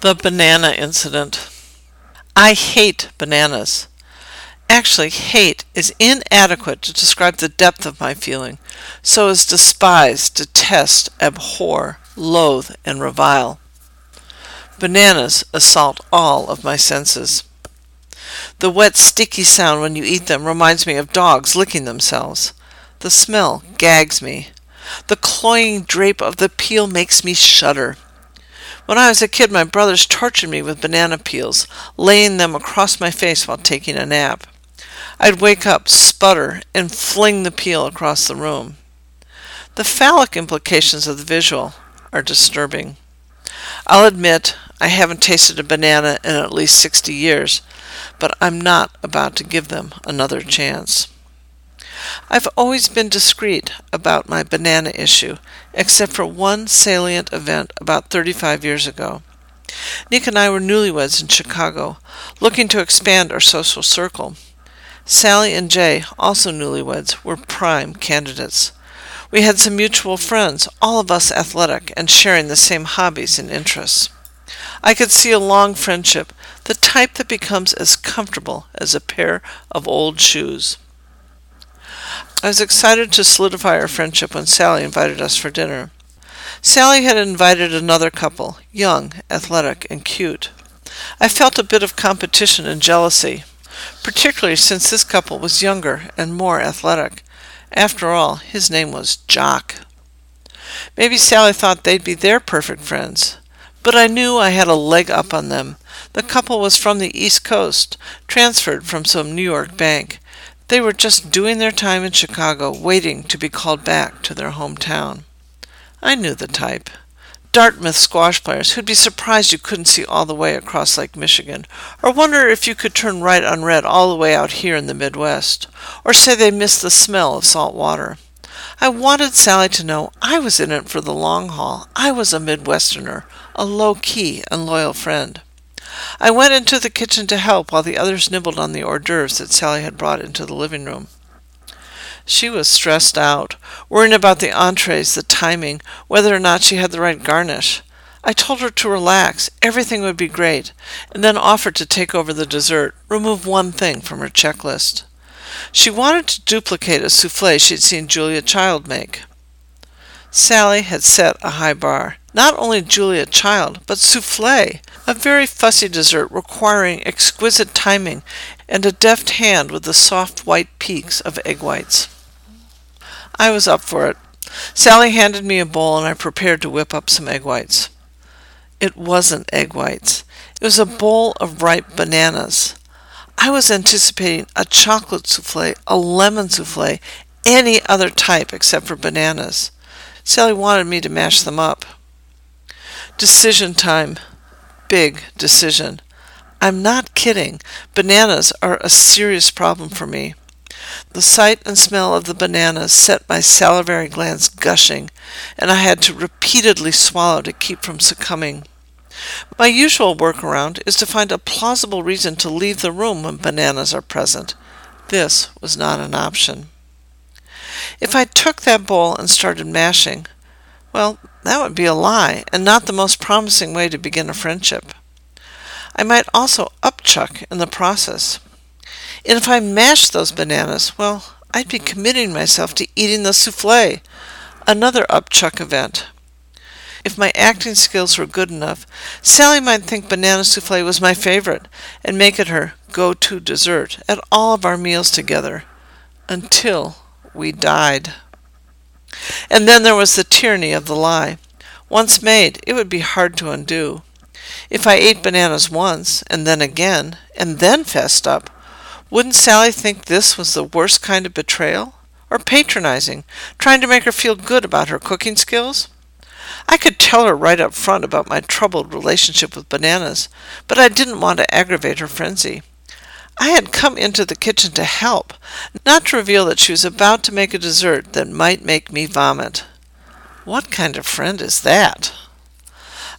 The banana incident. I hate bananas. Actually, hate is inadequate to describe the depth of my feeling, so as despise, detest, abhor, loathe, and revile. Bananas assault all of my senses. The wet, sticky sound when you eat them reminds me of dogs licking themselves. The smell gags me. The cloying drape of the peel makes me shudder. When I was a kid, my brothers tortured me with banana peels, laying them across my face while taking a nap. I'd wake up, sputter, and fling the peel across the room. The phallic implications of the visual are disturbing. I'll admit I haven't tasted a banana in at least 60 years, but I'm not about to give them another chance. I've always been discreet about my banana issue, except for one salient event about 35 years ago. Nick and I were newlyweds in Chicago, looking to expand our social circle. Sally and Jay, also newlyweds, were prime candidates. We had some mutual friends, all of us athletic and sharing the same hobbies and interests. I could see a long friendship, the type that becomes as comfortable as a pair of old shoes. I was excited to solidify our friendship when Sally invited us for dinner. Sally had invited another couple, young, athletic, and cute. I felt a bit of competition and jealousy, particularly since this couple was younger and more athletic. After all, his name was Jock. Maybe Sally thought they'd be their perfect friends, but I knew I had a leg up on them. The couple was from the East Coast, transferred from some New York bank, they were just doing their time in Chicago, waiting to be called back to their hometown. I knew the type. Dartmouth squash players who'd be surprised you couldn't see all the way across Lake Michigan, or wonder if you could turn right on red all the way out here in the Midwest, or say they missed the smell of salt water. I wanted Sally to know I was in it for the long haul. I was a Midwesterner, a low key and loyal friend. I went into the kitchen to help while the others nibbled on the hors d'oeuvres that Sally had brought into the living room. She was stressed out, worrying about the entrees, the timing, whether or not she had the right garnish. I told her to relax, everything would be great, and then offered to take over the dessert, remove one thing from her checklist. She wanted to duplicate a souffle she'd seen Julia Child make. Sally had set a high bar. Not only Julia Child, but souffle, a very fussy dessert requiring exquisite timing and a deft hand with the soft white peaks of egg whites. I was up for it. Sally handed me a bowl and I prepared to whip up some egg whites. It wasn't egg whites. It was a bowl of ripe bananas. I was anticipating a chocolate souffle, a lemon souffle, any other type except for bananas. Sally wanted me to mash them up. Decision time. Big decision. I'm not kidding. Bananas are a serious problem for me. The sight and smell of the bananas set my salivary glands gushing, and I had to repeatedly swallow to keep from succumbing. My usual workaround is to find a plausible reason to leave the room when bananas are present. This was not an option. If I took that bowl and started mashing, well, that would be a lie, and not the most promising way to begin a friendship. I might also upchuck in the process. And if I mashed those bananas, well, I'd be committing myself to eating the souffle, another upchuck event. If my acting skills were good enough, Sally might think banana souffle was my favorite and make it her go to dessert at all of our meals together until we died. And then there was the tyranny of the lie. Once made, it would be hard to undo. If I ate bananas once, and then again, and then fessed up, wouldn't Sally think this was the worst kind of betrayal? Or patronizing, trying to make her feel good about her cooking skills? I could tell her right up front about my troubled relationship with bananas, but I didn't want to aggravate her frenzy. I had come into the kitchen to help, not to reveal that she was about to make a dessert that might make me vomit. What kind of friend is that?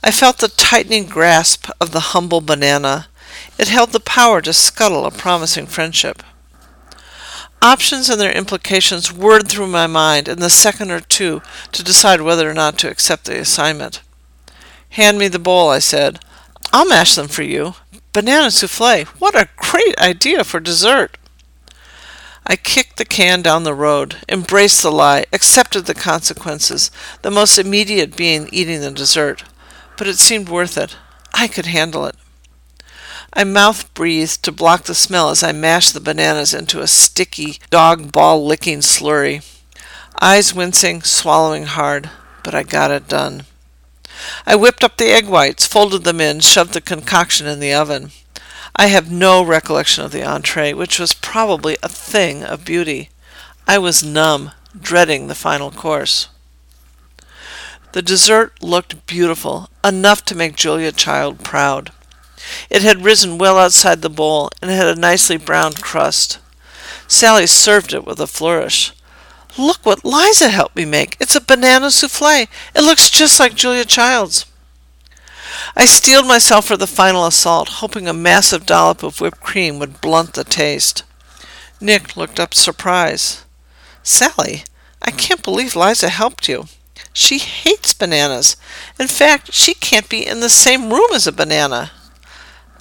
I felt the tightening grasp of the humble banana. It held the power to scuttle a promising friendship. Options and their implications whirred through my mind in the second or two to decide whether or not to accept the assignment. Hand me the bowl, I said. I'll mash them for you. Banana souffle. What a great idea for dessert! I kicked the can down the road, embraced the lie, accepted the consequences, the most immediate being eating the dessert. But it seemed worth it. I could handle it. I mouth breathed to block the smell as I mashed the bananas into a sticky, dog ball licking slurry. Eyes wincing, swallowing hard, but I got it done. I whipped up the egg whites, folded them in, shoved the concoction in the oven. I have no recollection of the entree, which was probably a thing of beauty. I was numb, dreading the final course. The dessert looked beautiful, enough to make Julia Child proud. It had risen well outside the bowl and had a nicely browned crust. Sally served it with a flourish. Look what Liza helped me make. It's a banana souffle. It looks just like Julia Child's. I steeled myself for the final assault, hoping a massive dollop of whipped cream would blunt the taste. Nick looked up surprised. Sally, I can't believe Liza helped you. She hates bananas. In fact, she can't be in the same room as a banana.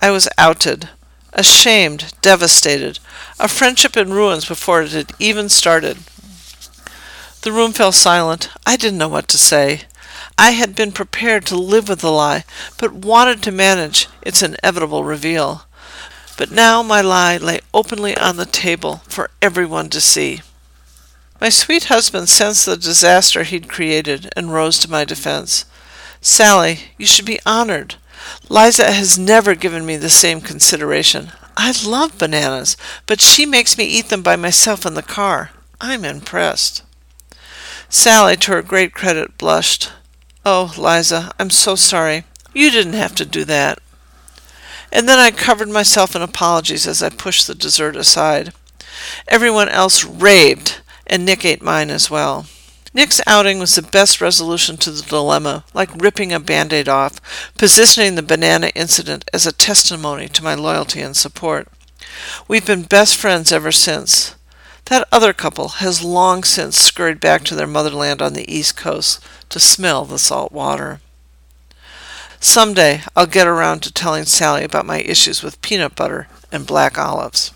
I was outed, ashamed, devastated, a friendship in ruins before it had even started. The room fell silent. I didn't know what to say. I had been prepared to live with the lie, but wanted to manage its inevitable reveal. But now my lie lay openly on the table for everyone to see. My sweet husband sensed the disaster he'd created and rose to my defense. Sally, you should be honored. Liza has never given me the same consideration. I love bananas, but she makes me eat them by myself in the car. I'm impressed. Sally, to her great credit, blushed. Oh, Liza, I'm so sorry. You didn't have to do that. And then I covered myself in apologies as I pushed the dessert aside. Everyone else raved, and Nick ate mine as well. Nick's outing was the best resolution to the dilemma, like ripping a band aid off, positioning the banana incident as a testimony to my loyalty and support. We've been best friends ever since. That other couple has long since scurried back to their motherland on the east coast to smell the salt water. Someday I'll get around to telling Sally about my issues with peanut butter and black olives.